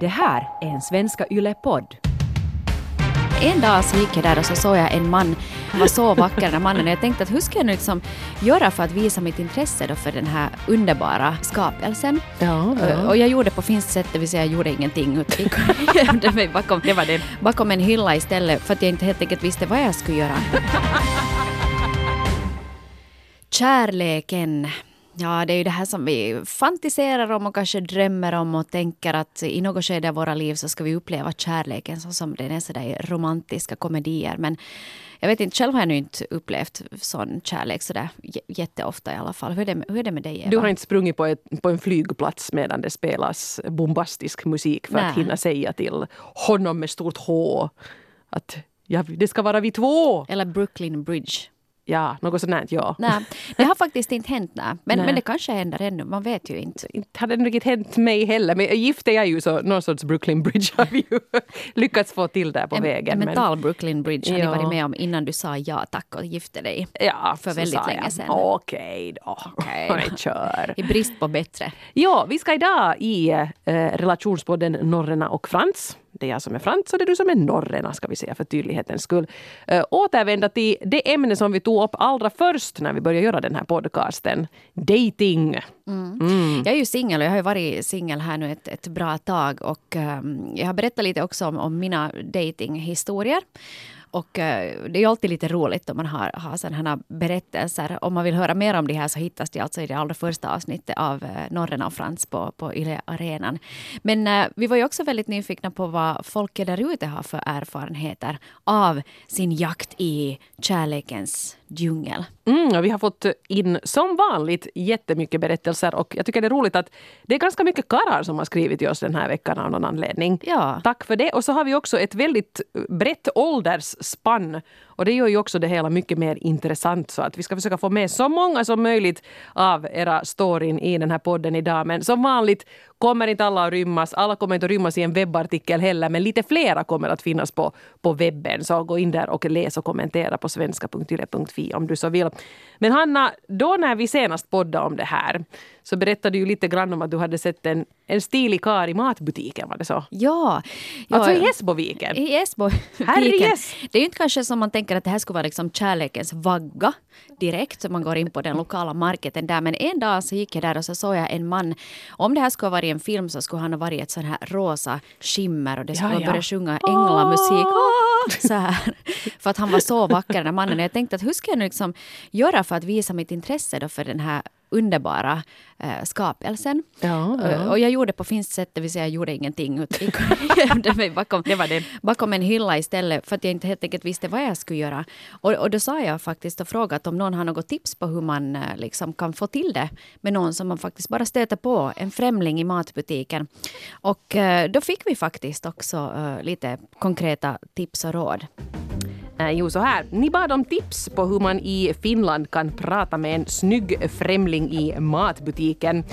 Det här är en Svenska Yle-podd. En dag så gick jag där och så såg jag en man, han var så vacker den här mannen och jag tänkte att hur ska jag nu liksom göra för att visa mitt intresse då för den här underbara skapelsen. Ja, ja. Och jag gjorde på finskt sätt, det vill säga jag gjorde ingenting. utan gömde mig bakom, Det var det. bakom en hylla istället för att jag inte helt enkelt visste vad jag skulle göra. Kärleken. Ja, det är ju det här som vi fantiserar om och kanske drömmer om och tänker att i något skede av våra liv så ska vi uppleva kärleken så som den är sådär i romantiska komedier. Men jag vet inte, själv har jag nu inte upplevt sån kärlek sådär jätteofta i alla fall. Hur är det, med- hur är det med dig Eva? Du har inte sprungit på, ett, på en flygplats medan det spelas bombastisk musik för Nej. att hinna säga till honom med stort H att ja, det ska vara vi två. Eller Brooklyn Bridge. Ja, något sånt ja. Nej, det har faktiskt inte hänt. Nej. Men, Nej. men det kanske händer ännu, man vet ju inte. Inte hade det riktigt hänt mig heller. Men gift är jag ju så någon sorts Brooklyn Bridge har vi ju lyckats få till där på en, vägen. en men- mental Brooklyn Bridge har Ja. ni varit med om innan du sa ja tack och gifte dig. ja, för väldigt länge sedan. Okej då. Okej kör. I brist på bättre. Ja, vi ska idag i eh, relationspodden Norrena och Frans. Det är jag som är Frans och det är du som är Norrena, ska vi säga för tydlighetens skull. Eh, återvända till det ämne som vi tog upp allra först när vi började göra den här podcasten. Dating. Jag är ju singel och jag har ju varit singel här nu ett, ett bra tag och ehm, jag har berättat lite också om, om mina datinghistorier. Och eh, det är ju alltid lite roligt om man har, har sådana här berättelser. Om man vill höra mer om det här så hittas det alltså i det allra första avsnittet av uh, Norren och Frans på, på Yle Arenan. Men eh, vi var ju också väldigt nyfikna på vad folket där ute har för erfarenheter av sin jakt i kärlekens djungel. Mm, vi har fått in som vanligt jättemycket berättelser och jag tycker det är roligt att det är ganska mycket karlar som har skrivit till oss den här veckan av någon anledning. Ja. Tack för det. Och så har vi också ett väldigt brett åldersspann. Och det gör ju också det hela mycket mer intressant. Så att vi ska försöka få med så många som möjligt av era storyn i den här podden idag. Men som vanligt kommer inte alla att rymmas. Alla kommer inte att rymmas i en webbartikel heller. Men lite flera kommer att finnas på, på webben. Så gå in där och läs och kommentera på svenska.yle.fi om du så vill. Men Hanna, då när vi senast poddade om det här så berättade du ju lite grann om att du hade sett en, en stilig kar i matbutiken. Var det så? Ja. ja Alltså i Hässboviken? I Esbo. Herrejes! Det är ju inte kanske som man tänker att det här skulle vara liksom kärlekens vagga direkt. Så man går in på den lokala marketen där. Men en dag så gick jag där och så såg jag en man. Om det här skulle ha varit en film så skulle han ha varit ett sån här rosa skimmer och det skulle Ja, ja. börjat sjunga änglamusik. Så här. För att han var så vacker den här mannen. Och jag tänkte att hur ska jag nu liksom göra för att visa mitt intresse då för den här underbara eh, skapelsen. Ja, ja. Eh, Och jag gjorde på finskt sätt, det vill säga jag gjorde ingenting. Utan jag gömde mig bakom, Det var det. bakom en hylla istället för att jag inte helt enkelt visste vad jag skulle göra. Och, och då sa jag faktiskt och frågat om någon har något tips på hur man eh, liksom kan få till det med någon som man faktiskt bara stöter på, en främling i matbutiken. Och eh, då fick vi faktiskt också eh, lite konkreta tips och råd. Eh, Jo, så här. Ni bad om tips på hur man i Finland kan prata med en snygg främling i matbutiken.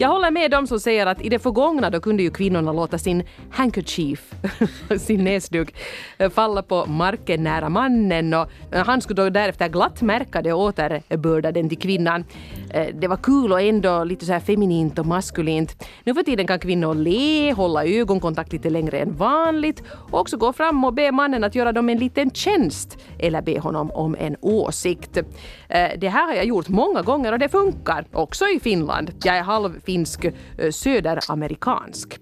Jag håller med dem som säger att i det förgångna då kunde ju kvinnorna låta sin handkerchief, sin näsduk, eh, falla på marken nära mannen och eh, han skulle då därefter glatt märka det och återbörda den till kvinnan. Eh, det var kul och ändå lite så här feminint och maskulint. Nu för tiden kan kvinnor le, hålla ögonkontakt lite längre än vanligt och också gå fram och be mannen att göra dem en liten tjänst eller be honom om en åsikt. Eh, det här har jag gjort många gånger och det funkar, också i Finland. Jag är halvfinsk, eh, söderamerikansk.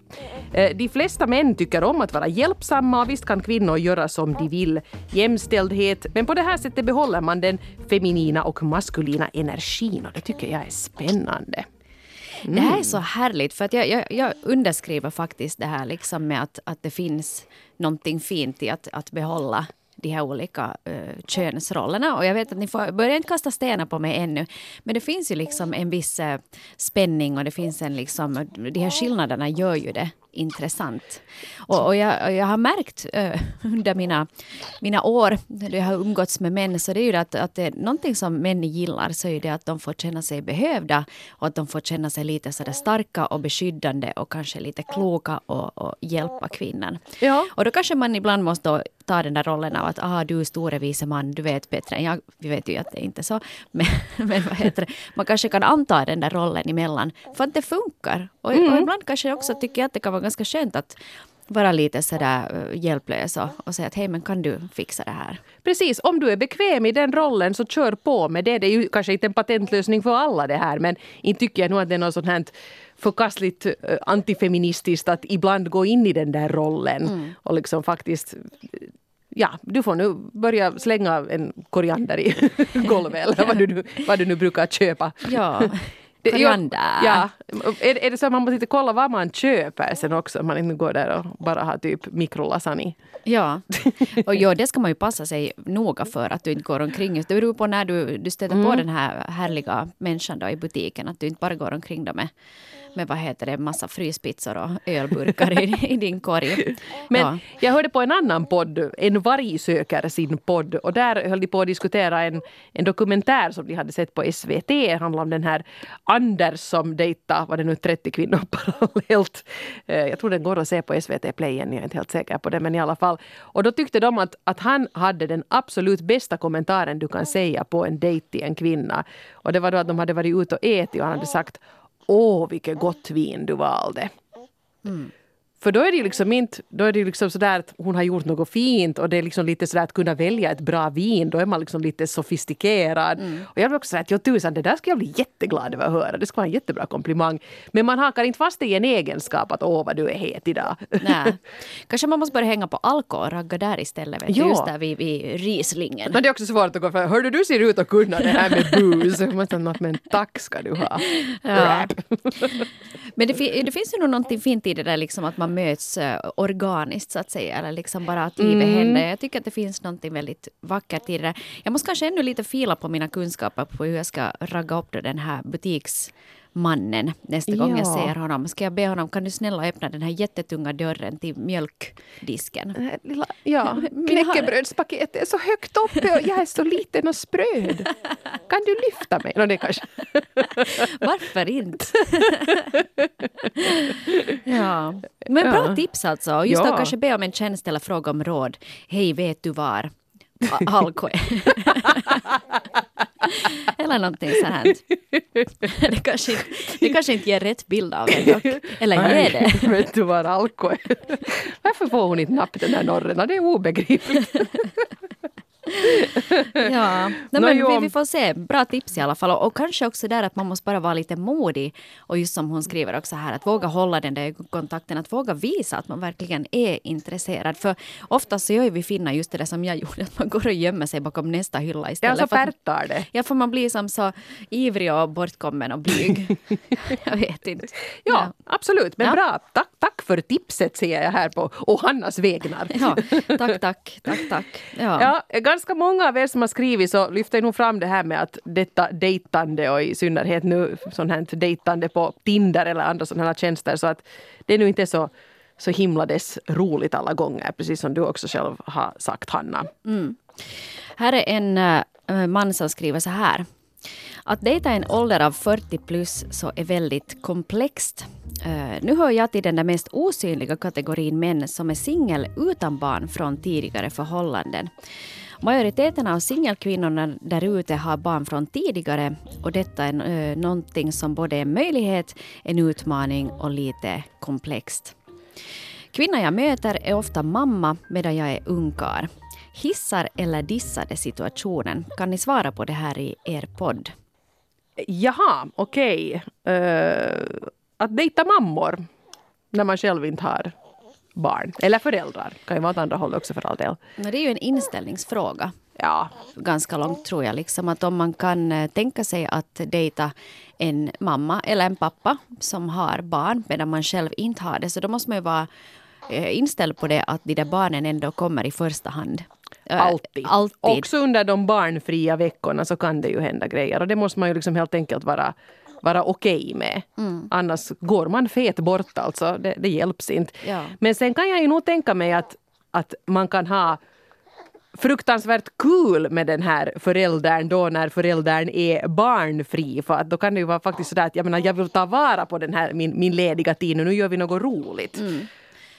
Eh, De flesta män tycker om att vara hjälpsamma och visst kan kvinnor göra som de vill. Jämställdhet, men på det här sättet behåller man den feminina och maskulina energin och det tycker jag är spännande. Det här är så härligt för att jag, jag, jag underskriver faktiskt det här liksom med att, att det finns någonting fint i att, att behålla de här olika uh, könsrollerna. Och jag vet att ni får börja inte kasta stenar på mig ännu. Men det finns ju liksom en viss uh, spänning och det finns en liksom, de här skillnaderna gör ju det intressant. Och, och, jag, jag har märkt eh, under mina, mina år när jag har umgåtts med män så det är ju att, att det är någonting som män gillar så är det att de får känna sig behövda och att de får känna sig lite sådär starka och beskyddande och kanske lite kloka och, och hjälpa kvinnan. Ja. Och då kanske man ibland måste ta den där rollen av att ah, du är store vise man, du vet bättre än jag. Vi vet ju att det är inte är så. Men, men vad heter det? man kanske kan anta den där rollen emellan för att det funkar. Och, och ibland kanske också tycker jag att det kan vara ganska skönt att vara lite sådär eh, hjälplös och, och säga att hej men kan du fixa det här? Precis, om du är bekväm i den rollen så kör på med det. Det är ju kanske inte en patentlösning för alla det här men inte tycker jag nog att det är något sånt här förkastligt eh, antifeministiskt att ibland gå in i den där rollen mm. och liksom faktiskt Ja, du får nu börja slänga en koriander i golvet eller vad du, nu, vad du nu brukar köpa. Ja. Koriander. Ja, är, är det så att man måste inte kolla vad man köper sen också? Man inte går där och bara har typ mikrolasagne. Ja, och ja, det ska man ju passa sig noga för att du inte går omkring. Det beror på när du, du stöter mm. på den här härliga människan då i butiken. Att du inte bara går omkring då med med vad heter det, massa fryspizzor och ölburkar i, i din korg. Men ja. jag hörde på en annan podd, En varg söker sin podd och där höll de på att diskutera en, en dokumentär som de hade sett på SVT. Det handlar om den här Anders som dejtar, var det nu 30 kvinnor parallellt. Eh, jag tror den går att se på SVT Playen, jag är inte helt säker på det men i alla fall. Och då tyckte de att, att han hade den absolut bästa kommentaren du kan säga på en dejt till en kvinna. Och det var då att de hade varit ute och ätit och han hade sagt Åh, vilket gott vin du valde. Mm. För då är det ju liksom inte, då är det liksom sådär att hon har gjort något fint och det är liksom lite sådär att kunna välja ett bra vin, då är man liksom lite sofistikerad. Mm. Och jag vill också säga att ja tusan, det där skulle jag bli jätteglad över att höra. Det skulle vara en jättebra komplimang. Men man hakar inte fast i en egenskap att åh vad du är het idag. Nej. Kanske man måste börja hänga på alko och ragga där istället. Vet ja. Just där vid, vid rislingen. Men det är också svårt att gå för. Hörde du ser ut att kunna det här med booze. men tack ska du ha. Ja. men det, det finns ju nog någonting fint i det där liksom att man möts uh, organiskt så att säga. Eller liksom bara att livet mm. händer. Jag tycker att det finns något väldigt vackert i det där. Jag måste kanske ännu lite fila på mina kunskaper på hur jag ska ragga upp den här butiks mannen nästa ja. gång jag ser honom. Ska jag be honom, kan du snälla öppna den här jättetunga dörren till mjölkdisken? Lilla, ja, knäckebrödspaketet är så högt uppe och jag är så liten och spröd. Kan du lyfta mig? No, det kanske. Varför inte? ja. Men bra ja. tips alltså. Just ja. att kanske be om en tjänst eller fråga om råd. Hej, vet du var? Alkoe. Eller någonting sånt här. Det kanske, inte, det kanske inte ger rätt bild av det dock. Eller ger det? Vet du var Alkoe Varför får hon inte napp den här norren? Det är obegripligt. Ja, Nej, men vi, vi, får se. Bra tips i alla fall. Och, och, kanske också där att man måste bara vara lite modig. Och just som hon skriver också här, att våga hålla den där kontakten. Att våga visa att man verkligen är intresserad. För ofta så gör vi finna just det där som jag gjorde, att man går och gömmer sig bakom nästa hylla istället. Ja, så pärtar det. Ja, för man blir som så ivrig och bortkommen och blyg. jag vet inte. Ja, ja. absolut. Men ja. bra. Tack, tack för tipset säger jag här på och Hannas vägnar. ja, tack, tack, tack, tack. Ja. Ja, ganska många av er som har skrivit så lyfter nog fram det här med att detta dejtande och i synnerhet nu sånt här dejtande på Tinder eller andra sådana här tjänster så att det nu inte är så så himla dess roligt alla gånger, precis som du också själv har sagt Hanna. Mm. Här är en äh, man som skriver så här. Att dejta en ålder av 40 plus så är väldigt komplext. Uh, nu hör jag till den där mest osynliga kategorin män som är singel utan barn från tidigare förhållanden. Majoriteten av singelkvinnorna där ute har barn från tidigare och detta är äh, någonting som både är en möjlighet, en utmaning och lite komplext. Kvinnan jag möter är ofta mamma medan jag är ungkar. Hissar eller dissade situationen? Kan ni svara på det här i er podd? Jaha, okej. Okay. Uh, att dejta mammor när man själv inte har barn. Eller föräldrar. kan ju vara åt andra hållet också för all del. Men det är ju en inställningsfråga. Ja. Ganska långt tror jag. Liksom att om man kan eh, tänka sig att dejta en mamma eller en pappa som har barn medan man själv inte har det. Så då måste man ju vara eh, inställd på det att de där barnen ändå kommer i första hand. Eh, alltid. Alltid. Också under de barnfria veckorna så kan det ju hända grejer. Och det måste man ju liksom helt enkelt vara vara okej okay med. Mm. Annars går man fet bort alltså. Det, det hjälps inte. Ja. Men sen kan jag ju nog tänka mig att, att man kan ha fruktansvärt kul med den här föräldern då när föräldern är barnfri. För att då kan det ju vara faktiskt sådär att jag, menar, jag vill ta vara på den här min, min lediga tid och nu gör vi något roligt. Mm.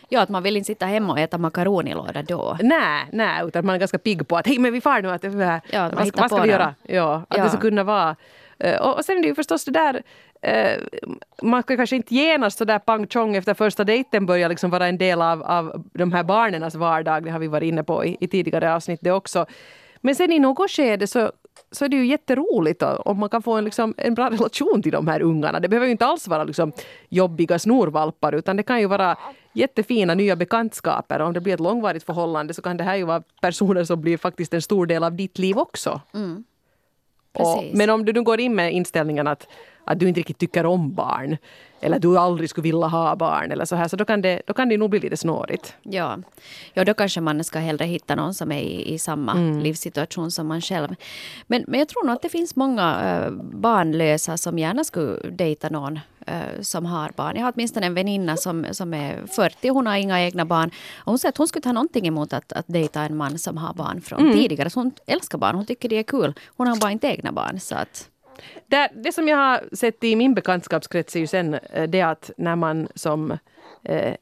Ja, att man vill inte sitta hemma och äta makaronilåda då. Nej, nej, utan man är ganska pigg på att hej men vi far nu. Att, ja, vad, vad ska vi göra? Ja, att ja. det ska kunna vara Eh, och, och sen är det ju förstås det där eh, man ska kanske inte genast sådär pang chong efter första dejten börja liksom vara en del av, av de här barnens vardag. Det har vi varit inne på i, i tidigare avsnitt det också. Men sen i något skede så, så är det ju jätteroligt om man kan få en, liksom, en bra relation till de här ungarna. Det behöver ju inte alls vara liksom, jobbiga snorvalpar utan det kan ju vara jättefina nya bekantskaper. Om det blir ett långvarigt förhållande så kan det här ju vara personer som blir faktiskt en stor del av ditt liv också. Mm. Och, men om du nu går in med inställningen att, att du inte riktigt tycker om barn eller du aldrig skulle vilja ha barn eller så här, så då kan det, då kan det nog bli lite snårigt. Ja. ja, då kanske man ska hellre hitta någon som är i, i samma mm. livssituation som man själv. Men, men jag tror nog att det finns många äh, barnlösa som gärna skulle dejta någon äh, som har barn. Jag har åtminstone en väninna som, som är 40, hon har inga egna barn. Och hon säger att hon skulle ta någonting emot att, att dejta en man som har barn från mm. tidigare. Så hon älskar barn, hon tycker det är kul. Hon har bara inte egna barn. Så att det, det som jag har sett i min bekantskapskrets är ju sen eh, det att när man som eh,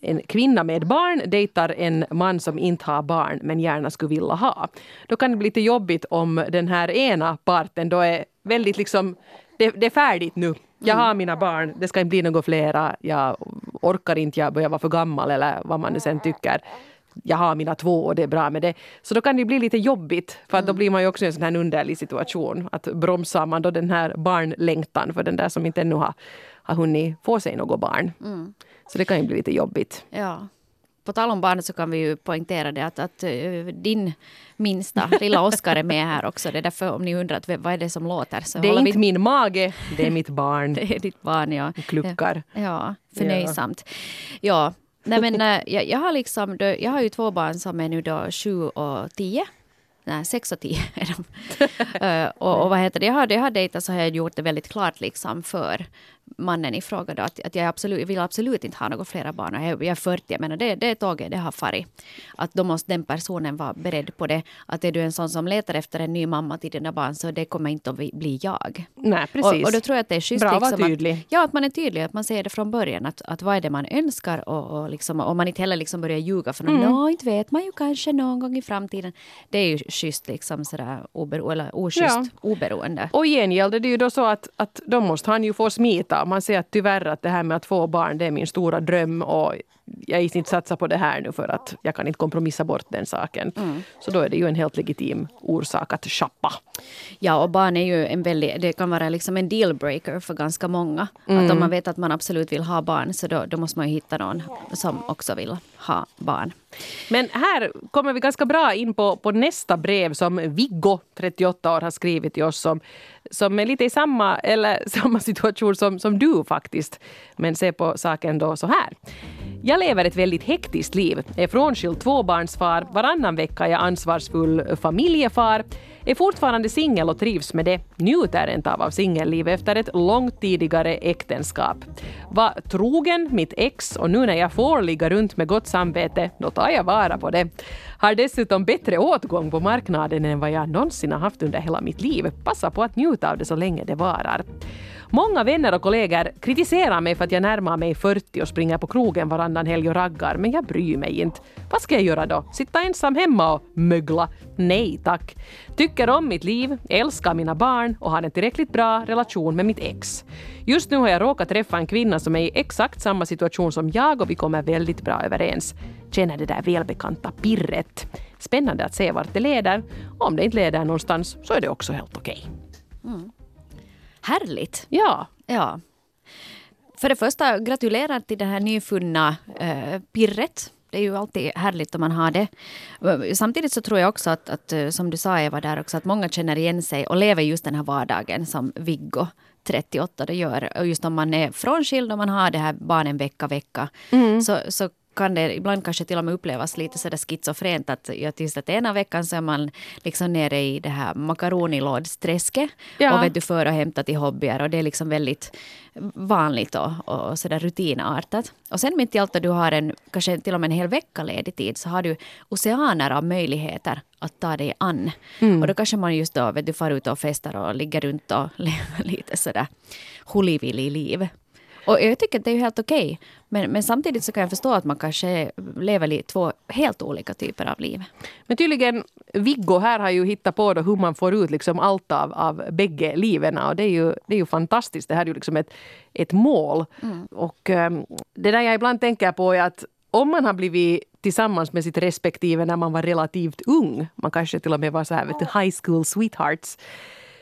en kvinna med barn dejtar en man som inte har barn men gärna skulle vilja ha. Då kan det bli lite jobbigt om den här ena parten då är väldigt liksom, det, det är färdigt nu. Jag har mina barn, det ska inte bli något flera, jag orkar inte, jag börjar vara för gammal eller vad man nu sen tycker jag har mina två och det är bra med det. Så då kan det bli lite jobbigt för att då mm. blir man ju också i en sån här underlig situation. Att bromsar man då den här barnlängtan för den där som inte ännu har, har hunnit få sig något barn. Mm. Så det kan ju bli lite jobbigt. Ja. På tal om barn så kan vi ju poängtera det att, att uh, din minsta, lilla Oskar är med här också. Det är därför om ni undrar att, vad är det som låter. Så det är inte vi... min mage, det är mitt barn. det är ditt barn, ja. Kluckar. Ja, förnöjsamt. Ja, Nej men eh, jag, jag har liksom, jag har ju två barn som är nu då sju och tio. Nej, sex och tio är de. uh, och, och, vad heter det, jag har, jag har dejtat så har jag gjort det väldigt klart liksom för mannen i fråga då, att, att jag, absolut, jag vill absolut inte ha några flera barn. Jag, jag är 40, jag menar det, det tåget det har farit. Att då måste den personen vara beredd på det. Att är du en sån som letar efter en ny mamma till dina barn så det kommer inte att bli jag. Nej, precis. Och, och då tror jag att det är schysst. Bra liksom, tydlig. Att, ja, att man är tydlig, att man säger det från början. Att, att vad är det man önskar och, och, liksom, och man inte heller liksom börjar ljuga för någon. Mm. Nå, inte vet man ju kanske någon gång i framtiden. Det är ju schysst liksom sådär obero, eller oschysst ja. oberoende. Och i gengäld är det ju då så att, att då måste han ju få smita. Man ser att tyvärr att det här med att få barn, det är min stora dröm och jag inte satsa på det här nu för att jag kan inte kompromissa bort den saken. Mm. Så då är det ju en helt legitim orsak att shoppa. Ja, och barn är ju en väldigt, det kan vara liksom en dealbreaker för ganska många. Mm. Att om man vet att man absolut vill ha barn så då, då måste man ju hitta någon som också vill ha barn. Men här kommer vi ganska bra in på, på nästa brev som Viggo, 38 år, har skrivit till oss som, som är lite i samma, eller samma situation som, som du faktiskt. Men ser på saken då så här. Jag lever ett väldigt hektiskt liv, är frånskild tvåbarnsfar, varannan vecka är jag ansvarsfull familjefar, är fortfarande singel och trivs med det, njuter inte av singelliv efter ett långt tidigare äktenskap. Var trogen mitt ex och nu när jag får ligga runt med gott samvete, då tar jag vara på det. Har dessutom bättre åtgång på marknaden än vad jag någonsin har haft under hela mitt liv. Passa på att njuta av det så länge det varar. Många vänner och kollegor kritiserar mig för att jag närmar mig 40 och springer på krogen varannan helg och raggar, men jag bryr mig inte. Vad ska jag göra då? Sitta ensam hemma och mögla? Nej tack. Tycker om mitt liv, älskar mina barn och har en tillräckligt bra relation med mitt ex. Just nu har jag råkat träffa en kvinna som är i exakt samma situation som jag och vi kommer väldigt bra överens. Känner det där välbekanta pirret. Spännande att se vart det leder. Om det inte leder någonstans så är det också helt okej. Okay. Mm. Härligt. Ja. ja. För det första, gratulerar till det här nyfunna eh, pirret. Det är ju alltid härligt om man har det. Samtidigt så tror jag också att, att, eh, som du sa Eva där också, att många känner igen sig och lever just den här vardagen som Viggo 38 det gör. Och just om man är frånskild och man har det här barnen vecka vecka mm. så, så kan det ibland kanske till och med upplevas lite sådär schizofrent att ja, tills att ena veckan så är man liksom nere i det här makaronilådsträsket ja. och vet du för och hämta till hobbyer och det är liksom väldigt vanligt och, och sådär rutinartat. Och sen mitt i allt att du har en, kanske till och med en hel vecka ledig tid så har du oceaner av möjligheter att ta dig an. Mm. Och då kanske man just då, vet du, far ut och festar och ligger runt och lever lite sådär hulivillig liv. Och jag tycker att det är helt okej. Men, men samtidigt så kan jag förstå att man kanske lever i två helt olika typer av liv. Men tydligen, Viggo här har ju hittat på då hur man får ut liksom allt av, av bägge liven. Och det är, ju, det är ju fantastiskt. Det här är ju liksom ett, ett mål. Mm. Och um, det där jag ibland tänker på är att om man har blivit tillsammans med sitt respektive när man var relativt ung, man kanske till och med var så här, vet du, high school sweethearts,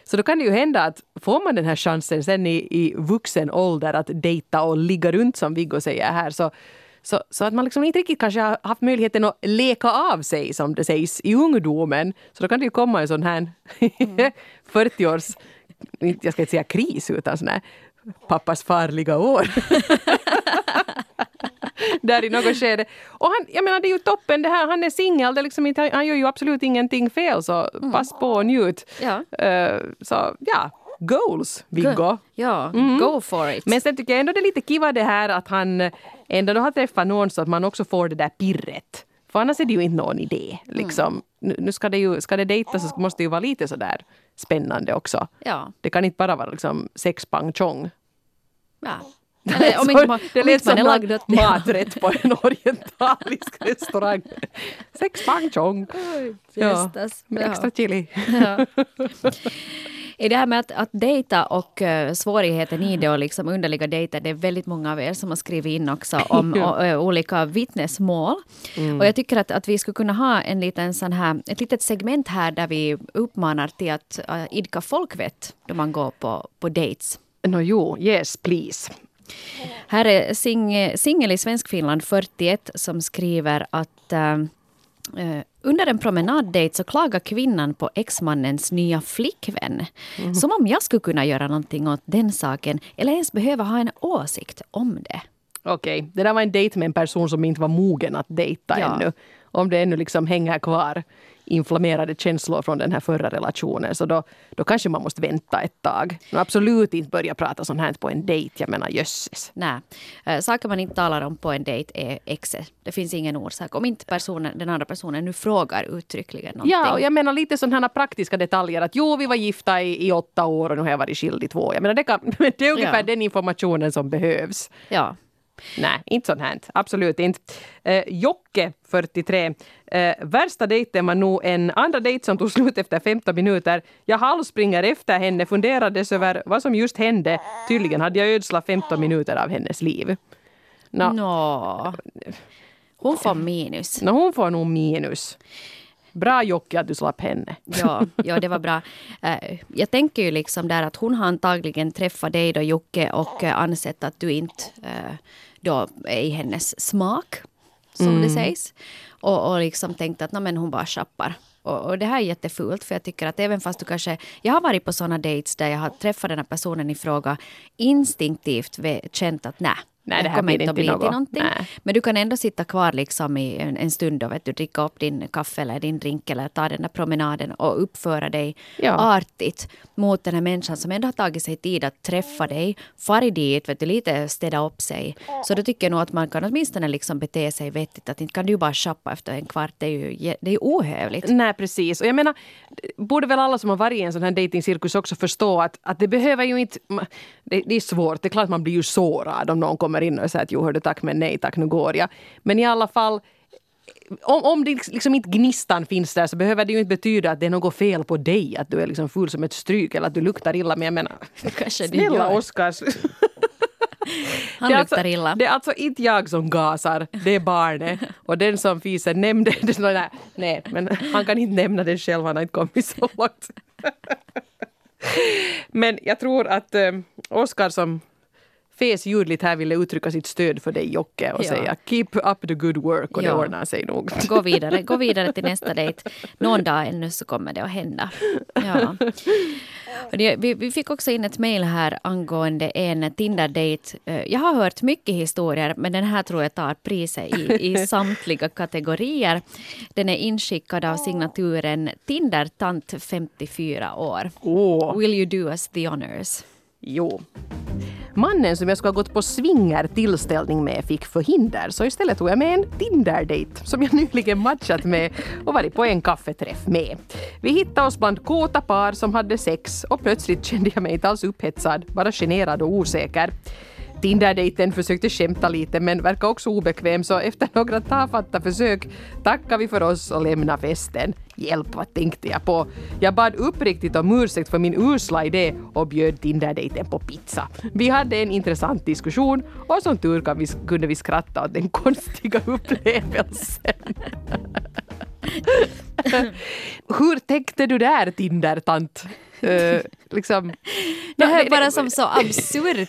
så då kan det ju hända att får man den här chansen sen i, i vuxen ålder att dejta och ligga runt som Viggo säger här så, så, så att man liksom inte riktigt kanske har haft möjligheten att leka av sig som det sägs i ungdomen. Så då kan det ju komma en sån här 40-års, jag ska inte säga kris utan sån här pappas farliga år. där i något skede. Och han, jag menar det är ju toppen det här, han är singel, liksom han gör ju absolut ingenting fel så pass på och njut. Ja. Uh, så ja, goals Viggo. Ja, go for it. Men sen tycker jag ändå det är lite kiva det här att han ändå har träffat någon så att man också får det där pirret. För annars är det ju inte någon idé. Liksom. Nu, nu ska det ju, ska det dejtas så måste det ju vara lite sådär spännande också. Ja. Det kan inte bara vara liksom sex pang chong. ja. Eller om inte man, det om lät man som lagd åt det. maträtt på en orientalisk restaurang. Sex pang chong. Ja, med extra chili. Ja. I det här med att, att dejta och uh, svårigheten i det och liksom underliga dejter, det är väldigt många av er som har skrivit in också om och, eh, olika vittnesmål. Och jag tycker att, att vi skulle kunna ha en liten sån här, ett litet segment här där vi uppmanar till att uh, idka folkvett då man går på, på dates. No, jo, yes please. Här är sing, singel i Svenskfinland 41 som skriver att eh, under en promenaddejt så klagar kvinnan på exmannens nya flickvän. Som om jag skulle kunna göra någonting åt den saken eller ens behöva ha en åsikt om det. Okej, det där var en dejt med en person som inte var mogen att dejta Ja. ännu. Om det ännu liksom hänger kvar inflammerade känslor från den här förra relationen så då, då kanske man måste vänta ett tag. Och absolut inte börja prata sånt här på en dejt. Jag menar jösses. Nej, eh, saker man inte talar om på en dejt är exet. Det finns ingen orsak. Om inte personen, den andra personen nu frågar uttryckligen någonting. Ja, och jag menar lite sådana praktiska detaljer. Att jo, vi var gifta i, i åtta år och nu har jag varit skild i två. Jag menar, det, kan, men det är ungefär Ja. den informationen som behövs. ja. Nej, inte sånt här. Absolut inte. Eh, Jocke, 43. Eh, värsta dejten var nog en andra dejt som tog slut efter 15 minuter. Jag halvspringer efter henne, funderades över vad som just hände. Tydligen hade jag ödslat 15 minuter av hennes liv. Nå, Nå. Hon får minus. nå, hon får nog minus. Bra Jocke att du slapp henne. Ja, ja, det var bra. Eh, Jag tänker ju liksom där att hon har antagligen träffat dig då Jocke och eh, ansett att du inte eh, då är i hennes smak, som det sägs. Och, och liksom tänkt att "Nå, men hon bara chappar. Och, och det här är jättefult för jag tycker att även fast du kanske... Jag har varit på såna dates där jag har träffat den här personen i fråga instinktivt känt att nej, Nej, det här kommer inte att bli till något. någonting. Nej. Men du kan ändå sitta kvar liksom i en, en stund och vet du, dricka upp din kaffe eller din drink eller ta den där promenaden och uppföra dig Ja. artigt mot den här människan som ändå har tagit sig tid att träffa dig, farit dit, vet du, lite städa upp sig. Så då tycker jag nog att man kan åtminstone liksom bete sig vettigt. Att inte kan du bara shoppa efter en kvart. Det är ju, det är ohövligt. Nej, precis. Och jag menar, borde väl alla som har varit i en sån här datingcirkus också förstå att, att det behöver ju inte... Det, det är svårt. Det är klart man blir ju sårad om någon kommer in och säger att jo, hördu, tack men nej tack, nu går jag. Men i alla fall, om, om det liksom inte gnistan finns där så behöver det ju inte betyda att det är något fel på dig. Att du är liksom full som ett stryk eller att du luktar illa. Men jag menar, Kanske snälla. Oskar. Han Det är luktar alltså, illa. Det är alltså inte jag som gasar, det är barnet. Och den som fiser nämnde det. Nej, nej, men han kan inte nämna det själv, han har inte kommit så långt. Men jag tror att eh, Oskar som fes ljudligt här ville uttrycka sitt stöd för dig Jocke och Ja. säga keep up the good work och det Ja. ordnar sig nog. Gå vidare, gå vidare till nästa dejt. Någon dag ännu så kommer det att hända. Ja. Det, vi, vi fick också in ett mejl här angående en Tinder-dejt. Eh, Jag har hört mycket historier, men den här tror jag tar priset i, i samtliga kategorier. Den är inskickad av signaturen Tinder-tant 54 år. Åh. Will you do us the honors? Jo. Mannen som jag skulle ha gått på swinger-tillställning med fick förhinder så istället tog jag med en Tinder-date som jag nyligen matchat med och varit på en kaffeträff med. Vi hittade oss bland kåta par som hade sex och plötsligt kände jag mig inte alls upphetsad, bara generad och osäker. Tinder-dejten försökte skämta lite men verkar också obekväm så efter några tafatta försök tackar vi för oss och lämnar festen. Hjälp, vad tänkte jag på? Jag bad uppriktigt om ursäkt för min usla idé och bjöd Tinder-dejten på pizza. Vi hade en intressant diskussion och som tur kan vi, kunde vi skratta åt den konstiga upplevelsen. Hur tänkte du där, Tinder-tant? Uh, liksom. Det här är bara som så absurt.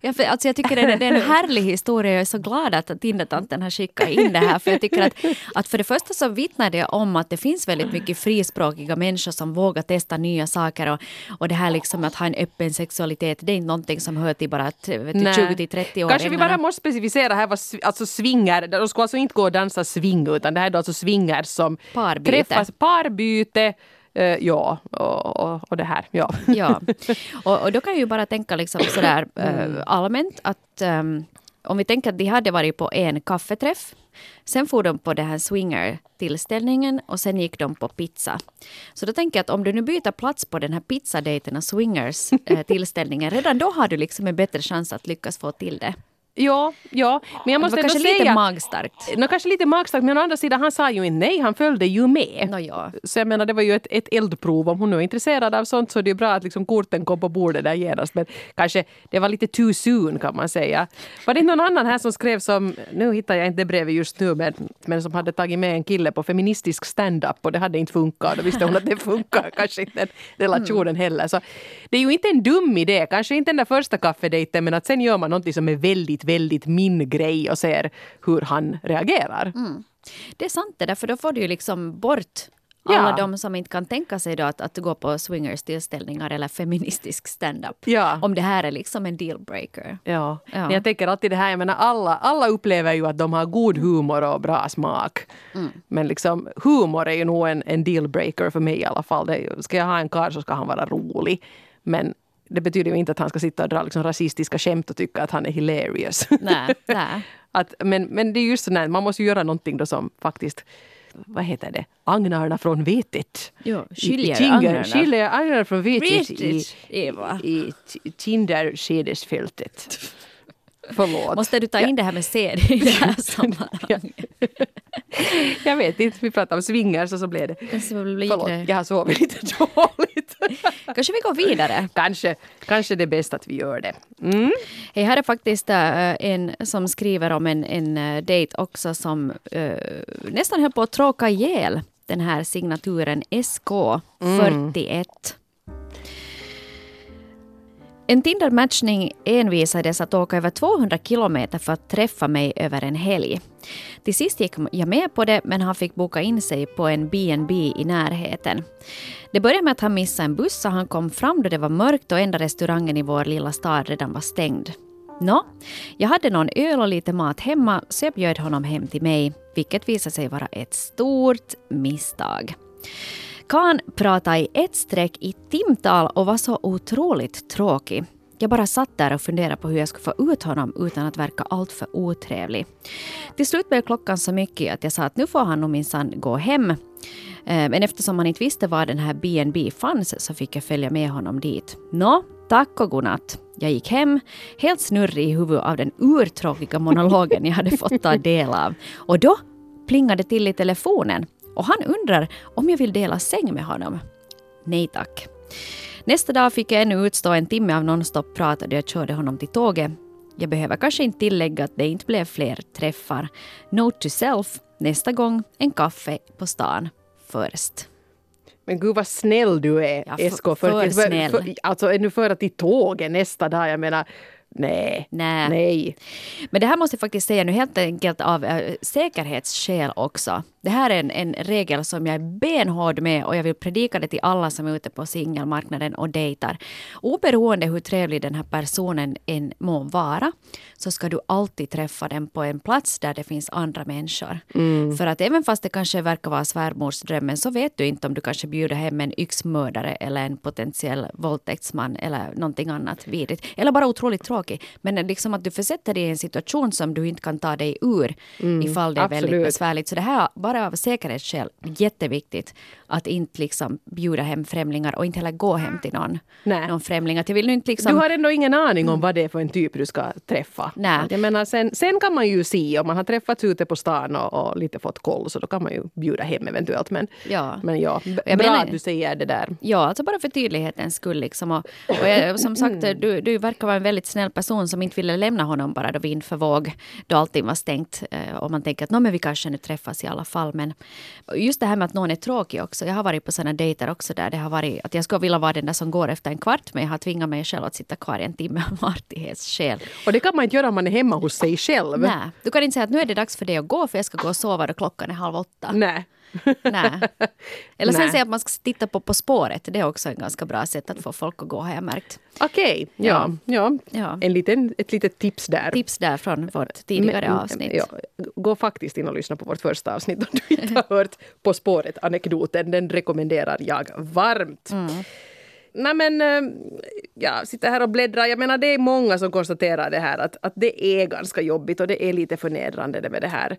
Jag, alltså jag tycker det är, det är en härlig historia. Jag är så glad att Tindertanten har skickat in det här. För jag tycker att, att för det första så vittnar det om att det finns väldigt mycket frispråkiga människor som vågar testa nya saker. Och, och det här liksom att ha en öppen sexualitet, det är inte någonting som hör till bara 20 30 år. Kanske vi bara måste specificera här vad alltså swinger, de ska alltså inte gå och dansa swing utan det här är då alltså swinger som parbyte. träffas, parbyte ja, och, och, och, det här. Ja. ja. Och, och då kan jag ju bara tänka liksom sådär uh, allmänt att um, om vi tänker att de hade varit på en kaffeträff. Sen for de på den här swinger-tillställningen och sen gick de på pizza. Så då tänker jag att om du nu byter plats på den här pizzadejten och swingers-tillställningen, redan då har du liksom en bättre chans att lyckas få till det. Ja, ja. Men jag måste det var kanske säga, lite magstarkt. No, kanske lite magstarkt, men å andra sidan han sa ju inte nej, han följde ju med. No, ja. Så jag menar det var ju ett, ett eldprov. Om hon nu är intresserad av sånt så är det ju bra att liksom korten kom på bordet där genast. Men kanske det var lite too soon kan man säga. Var det någon annan här som skrev som, nu hittar jag inte brevet just nu, men, men som hade tagit med en kille på feministisk stand-up och det hade inte funkat. Då visste hon att det funkar kanske inte den relationen mm. heller. Så det är ju inte en dum idé, kanske inte den där första kaffedejten men att sen gör man någonting som är väldigt väldigt min grej och ser hur han reagerar. Mm. Det är sant det där, för då får du ju liksom bort alla ja. de som inte kan tänka sig då att, att gå på swingers tillställningar eller feministisk stand-up. Ja. Om det här är liksom en dealbreaker. Ja. ja. Men jag tänker alltid det här, jag menar alla, alla upplever ju att de har god humor och bra smak. Mm. Men liksom humor är ju nog en, en dealbreaker för mig i alla fall. Det, ska jag ha en karl så ska han vara rolig. Men det betyder ju inte att han ska sitta och dra liksom rasistiska skämt och tycka att han är hilarious. Nej, nej. att, men, men det är just så man måste ju göra någonting då som faktiskt vad heter det, agnarna från vetet. Jo, skiljer agnarna. Skiljer agnarna från vetet, vetet i, Eva. i, Tinder-skedesfältet. Förlåt. Måste du ta in det här med sed i det här sammanhanget? jag vet inte, vi pratade om swingers och så blev det... Förlåt, jag har sovit lite dåligt. Kanske vi går vidare? Kanske, kanske det är bäst att vi gör det. Mm. Hey, här är faktiskt äh, en som skriver om en, en uh, dejt också som uh, nästan höll på att tråka ihjäl den här signaturen SK41. Mm. En Tinder-matchning envisades att åka över 200 kilometer för att träffa mig över en helg. Till sist gick jag med på det men han fick boka in sig på en B&B i närheten. Det började med att han missade en buss och han kom fram då det var mörkt och enda restaurangen i vår lilla stad redan var stängd. Nå, jag hade någon öl och lite mat hemma så jag bjöd honom hem till mig, vilket visade sig vara ett stort misstag. Kan pratade i ett streck i timtal och var så otroligt tråkig. Jag bara satt där och funderade på hur jag skulle få ut honom utan att verka alltför otrevlig. Till slut blev klockan så mycket att jag sa att nu får han nog minsann gå hem. Eh, men eftersom han inte visste var den här B&B fanns så fick jag följa med honom dit. Nå, tack och godnatt. Jag gick hem, helt snurrig i huvudet av den urtråkiga monologen jag hade fått ta del av. Och då plingade det till i telefonen och han undrar om jag vill dela säng med honom. Nej tack. Nästa dag fick jag ännu utstå en timme av nonstop-prat då jag körde honom till tåget. Jag behöver kanske inte tillägga att det inte blev fler träffar. Note to self, nästa gång en kaffe på stan först. Men gud vad snäll du är, ja, för, SK40. För snäll. För, alltså ännu föra till tåget nästa dag. Jag menar, Nej. Nej. Nej. Men det här måste jag faktiskt säga nu helt enkelt av äh, säkerhetsskäl också. Det här är en, en regel som jag är benhård med och jag vill predika det till alla som är ute på singelmarknaden och dejtar. Oberoende hur trevlig den här personen än må vara så ska du alltid träffa den på en plats där det finns andra människor. Mm. För att även fast det kanske verkar vara svärmorsdrömmen så vet du inte om du kanske bjuder hem en yxmördare eller en potentiell våldtäktsman eller någonting annat vidrigt. Eller bara otroligt tråkig. Men liksom att du försätter dig i en situation som du inte kan ta dig ur mm, ifall det är absolut. väldigt besvärligt. Så det här bara av säkerhetsskäl jätteviktigt att inte liksom bjuda hem främlingar och inte heller gå hem till någon, Nej. någon främling. Att jag vill inte liksom... Du har ändå ingen aning om vad det är för en typ du ska träffa. Nej. Jag menar, sen, sen kan man ju se om man har träffats ute på stan och, och lite fått koll så då kan man ju bjuda hem eventuellt. Men Ja. men ja b- Jag bra menar- att du säger det där. Ja, alltså bara för tydlighetens skull. Liksom. Och, och jag, som sagt, du, du verkar vara en väldigt snäll person som inte ville lämna honom bara då vind för våg, då allting var stängt. Eh, och man tänker att "Nå, men vi kanske nu träffas i alla fall. Men just det här med att någon är tråkig också. Jag har varit på sådana dejter också där det har varit att jag skulle vilja vara den där som går efter en kvart, men jag har tvingat mig själv att sitta kvar i en timme av artighetsskäl. Och det kan man inte göra om man är hemma hos sig själv. Nej, du kan inte säga att nu är det dags för dig att gå för jag ska gå och sova då klockan är halv åtta. Nej. Nej. Eller sen säga att man ska titta på På spåret. Det är också en ganska bra sätt att få folk att gå har jag märkt. Okej, ja. Ja. Ja. En liten, ett litet tips där. Tips där från vårt tidigare Men- avsnitt. Ja, gå faktiskt in och lyssna på vårt första avsnitt om du inte har hört På spåret-anekdoten. Den rekommenderar jag varmt. Mm. Nej men, eh, jag sitter här och bläddrar. Jag menar det är många som konstaterar det här att, att det är ganska jobbigt och det är lite förnedrande det med det här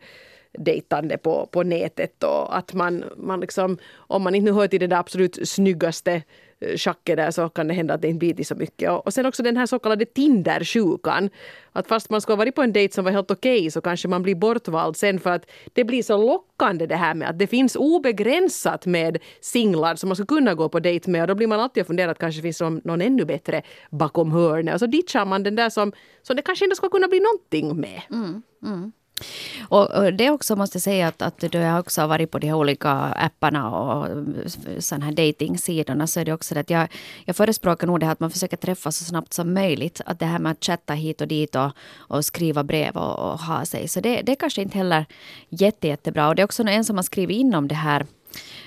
dejtande på, på nätet och att man, man liksom, om man inte nu hör till det där absolut snyggaste eh, schacket där så kan det hända att det inte blir till så mycket. Och, och sen också den här så kallade Tinder-sjukan. Att fast man ska ha varit på en dejt som var helt okej så kanske man blir bortvald sen för att det blir så lockande det här med att det finns obegränsat med singlar som man ska kunna gå på dejt med och då blir man alltid och funderar att kanske finns någon, någon ännu bättre bakom hörnet och så ditchar man den där som, som det kanske ändå ska kunna bli någonting med. Mm, mm. Och, och det också måste jag säga att, att då jag också har varit på de här olika apparna och sådana här datingsidorna så är det också det att jag, jag förespråkar nog det här att man försöker träffas så snabbt som möjligt. Att det här med att chatta hit och dit och, och skriva brev och, och ha sig. Så det, det är kanske inte heller jätte, jättebra. Och det är också en som har skrivit in om det här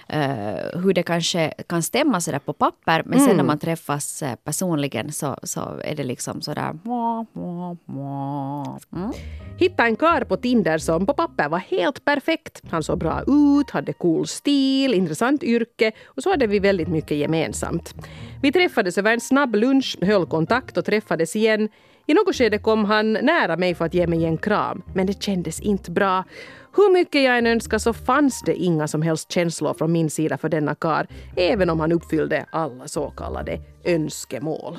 eh, hur det kanske kan stämma sådär på papper men sen när man träffas eh, personligen så, så är det liksom sådär... Mm. Hitta en kar på Tinder som på papper var helt perfekt. Han såg bra ut, hade cool stil, intressant yrke och så hade vi väldigt mycket gemensamt. Vi träffades över en snabb lunch, höll kontakt och träffades igen. I något skede kom han nära mig för att ge mig en kram, men det kändes inte bra. Hur mycket jag än önskade så fanns det inga som helst känslor från min sida för denna kar, även om han uppfyllde alla så kallade önskemål.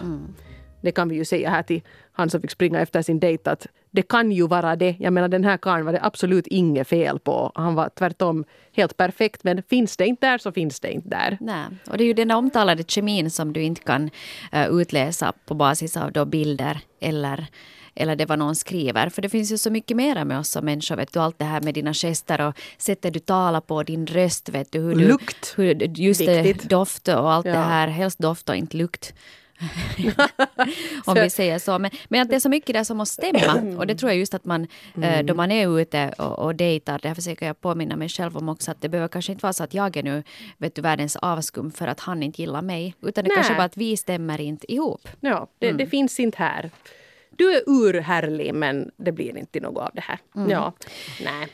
Det kan vi ju säga här till han som fick springa efter sin dejt att det kan ju vara det. Jag menar den här karln var det absolut inget fel på. Han var tvärtom helt perfekt men finns det inte där så finns det inte där. Nej, och det är ju den omtalade kemin som du inte kan eh, utläsa på basis av då bilder eller eller det vad någon skriver. För det finns ju så mycket mera med oss som människor. Vet du, allt det här med dina gester och sättet du talar på, din röst. Vet du, hur du, Lukt. Hur, just det, Viktigt. doft och allt Ja. det här. Helst doft och inte lukt. Om vi säger så. Men, men att det är så mycket där som måste stämma. Och det tror jag just att man, eh, då man är ute och, och dejtar, det försöker jag påminna mig själv om också, att det behöver kanske inte vara så att jag är nu vet du, världens avskum för att han inte gillar mig. Utan det Nej. kanske bara att vi stämmer inte ihop. Ja, det, det finns inte här. Du är urhärlig men det blir inte något av det här. Ja, nej.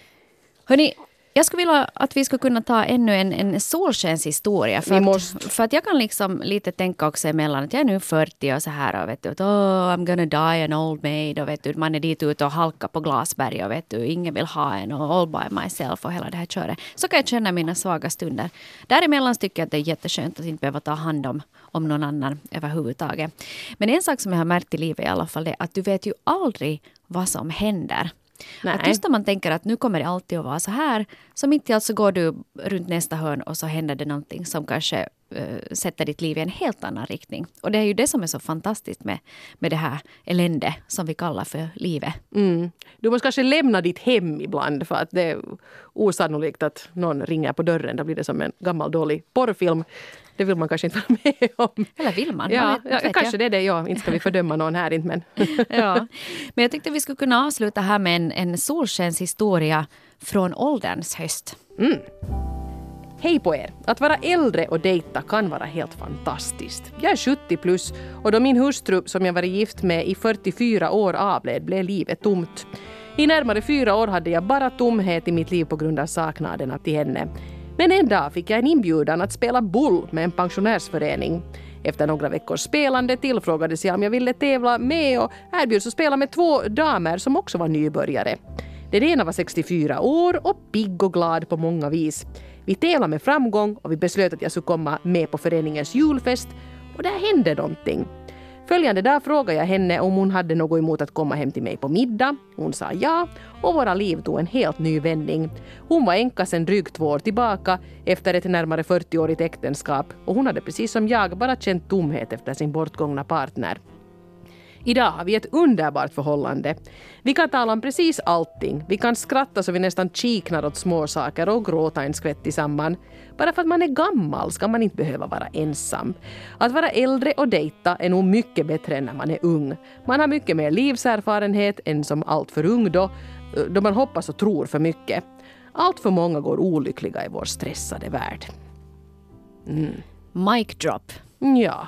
Hörni, jag skulle vilja att vi skulle kunna ta ännu en, en solskenshistoria. För att, för att jag kan liksom lite tänka också emellan att jag är nu 40 och så här och vet du att oh, I'm gonna die an old maid och vet du man är dit ute och halkar på glasberg och vet du ingen vill ha en och all by myself och hela det här köret. Så kan jag känna mina svaga stunder. Däremellan tycker jag att det är jätteskönt att inte behöva ta hand om, om någon annan överhuvudtaget. Men en sak som jag har märkt i livet i alla fall är att du vet ju aldrig vad som händer. Nej. Att just när man tänker att nu kommer det alltid att vara så här, så mitt i allt så går du runt nästa hörn och så händer det någonting som kanske eh, sätter ditt liv i en helt annan riktning. Och det är ju det som är så fantastiskt med, med det här elände som vi kallar för livet. Mm. Du måste kanske lämna ditt hem ibland för att det är osannolikt att någon ringer på dörren. Då blir det som en gammal dålig porrfilm. Det vill man kanske inte vara med om. Eller vill man? Ja, Vad vet- ja, vet kanske jag? det är det. Ja, inte ska vi fördöma någon här inte men. ja. Men jag tyckte vi skulle kunna avsluta här med en, en solskenshistoria från ålderns höst. Hej på er! Att vara äldre och dejta kan vara helt fantastiskt. Jag är 70 plus och då min hustru som jag varit gift med i 44 år avled blev livet tomt. I närmare fyra år hade jag bara tomhet i mitt liv på grund av saknaden till henne. Men en dag fick jag en inbjudan att spela bull med en pensionärsförening. Efter några veckors spelande tillfrågades jag om jag ville tävla med och erbjöds att spela med två damer som också var nybörjare. Den ena var 64 år och pigg och glad på många vis. Vi tävlade med framgång och vi beslöt att jag skulle komma med på föreningens julfest och där hände någonting. Följande dag frågade jag henne om hon hade något emot att komma hem till mig på middag. Hon sa ja och våra liv tog en helt ny vändning. Hon var änka sedan drygt två år tillbaka efter ett närmare 40-årigt äktenskap och hon hade precis som jag bara känt tomhet efter sin bortgångna partner. Idag har vi ett underbart förhållande. Vi kan tala om precis allting. Vi kan skratta så vi nästan kiknar åt småsaker och gråta en skvätt tillsammans. Bara för att man är gammal ska man inte behöva vara ensam. Att vara äldre och dejta är nog mycket bättre än när man är ung. Man har mycket mer livserfarenhet än som allt för ung då, då man hoppas och tror för mycket. Allt för många går olyckliga i vår stressade värld. Mm. Mic drop. Ja,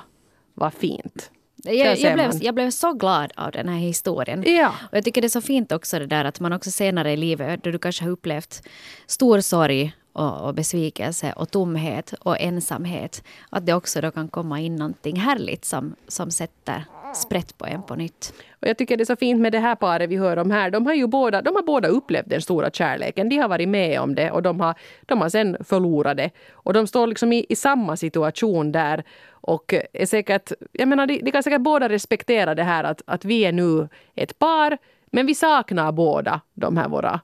vad fint. Jag, jag, blev, jag, blev, så glad av den här historien. Ja. Och jag tycker det är så fint också det där att man också senare i livet, då du kanske har upplevt stor sorg och, och besvikelse och tomhet och ensamhet, att det också då kan komma in någonting härligt som, som sätter sprätt på en på nytt. Och jag tycker det är så fint med det här paret vi hör om här. De har ju båda, de har båda upplevt den stora kärleken. De har varit med om det och de har, de har sen förlorat det. Och de står liksom i, i samma situation där. Och är säkert, jag menar, de, de kan säkert båda respektera det här att, att vi är nu ett par, men vi saknar båda de här våra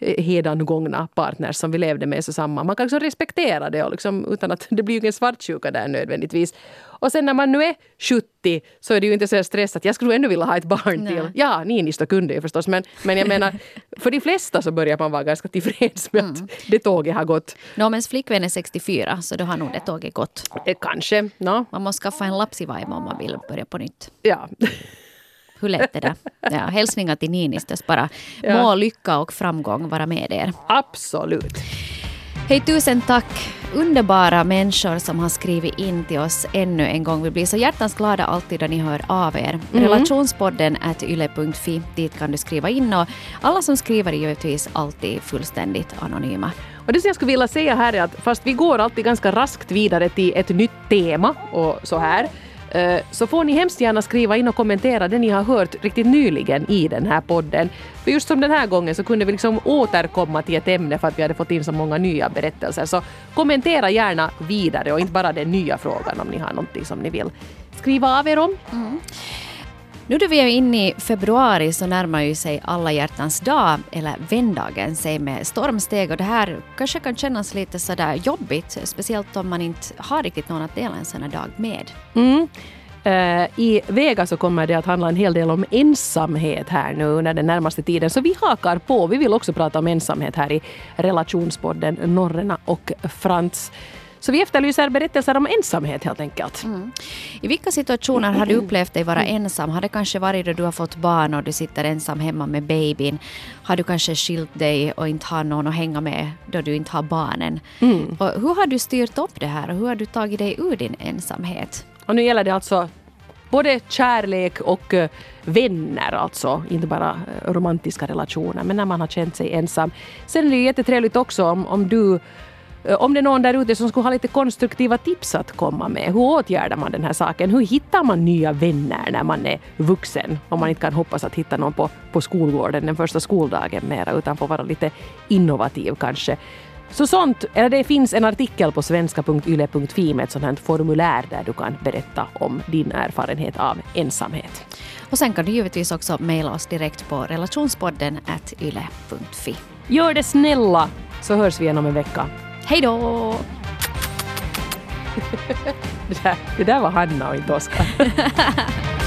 hedangångna partners som vi levde med så samma. Man kan liksom respektera det och liksom, utan att det blir ju ingen svartsjuka där nödvändigtvis. Och sen när man nu är 70 så är det ju inte så stressat. Jag skulle ändå vilja ha ett barn Nej. till. Ja, Niinistö kunde ju förstås men, men jag menar för de flesta så börjar man vara ganska tillfreds med mm. att det tåget har gått. Nå, men flickvän är 64 så då har nog det tåget gått. Eh, kanske. No. Man måste skaffa en lapsivaimo om man vill börja på nytt. Ja. Hur lätt är det? Ja, hälsningar till Niinistös bara. Ja. Må lycka och framgång vara med er. Absolut. Hej, tusen tack. Underbara människor som har skrivit in till oss ännu en gång. Vi blir så hjärtans glada alltid när ni hör av er. Mm. Relationspodden yle.fi. Dit kan du skriva in och alla som skriver är givetvis alltid fullständigt anonyma. Och det som jag skulle vilja säga här är att fast vi går alltid ganska raskt vidare till ett nytt tema och så här Eh, så får ni hemskt gärna skriva in och kommentera det ni har hört riktigt nyligen i den här podden. För just som den här gången så kunde vi liksom återkomma till ett ämne för att vi hade fått in så många nya berättelser. Så kommentera gärna vidare och inte bara den nya frågan om ni har någonting som ni vill skriva av er om. Mm. Nu då vi är inne i februari så närmar ju sig alla hjärtans dag, eller vändagen, sig med stormsteg och det här kanske kan kännas lite sådär jobbigt, speciellt om man inte har riktigt någon att dela en sån här dag med. Mm. Eh, I Vega så kommer det att handla en hel del om ensamhet här nu under den närmaste tiden. Så vi hakar på. Vi vill också prata om ensamhet här i relationspodden Norrena och Frans. Så vi efterlyser berättelser om ensamhet helt enkelt. Mm. I vilka situationer har du upplevt dig vara ensam? Har det kanske varit då du har fått barn och du sitter ensam hemma med babyn? Har du kanske skilt dig och inte har någon att hänga med då du inte har barnen? Mm. Och hur har du styrt upp det här och hur har du tagit dig ur din ensamhet? Och nu gäller det alltså både kärlek och uh, vänner, alltså inte bara uh, romantiska relationer, men när man har känt sig ensam. Sen är det jättetrevligt också om, om du Eh, om det är någon där ute som skulle ha lite konstruktiva tips att komma med. Hur åtgärdar man den här saken? Hur hittar man nya vänner när man är vuxen? Om man inte kan hoppas att hitta någon på, på skolgården den första skoldagen mera, utan får vara lite innovativ kanske. Så sånt, eller det finns en artikel på svenska.yle.fi med ett sånt här formulär där du kan berätta om din erfarenhet av ensamhet. Och sen kan du givetvis också mejla oss direkt på relationspodden yle.fi. Gör det snälla så hörs vi igen om en vecka. Hej då! det, där, det där var Hanna och inte Oskar.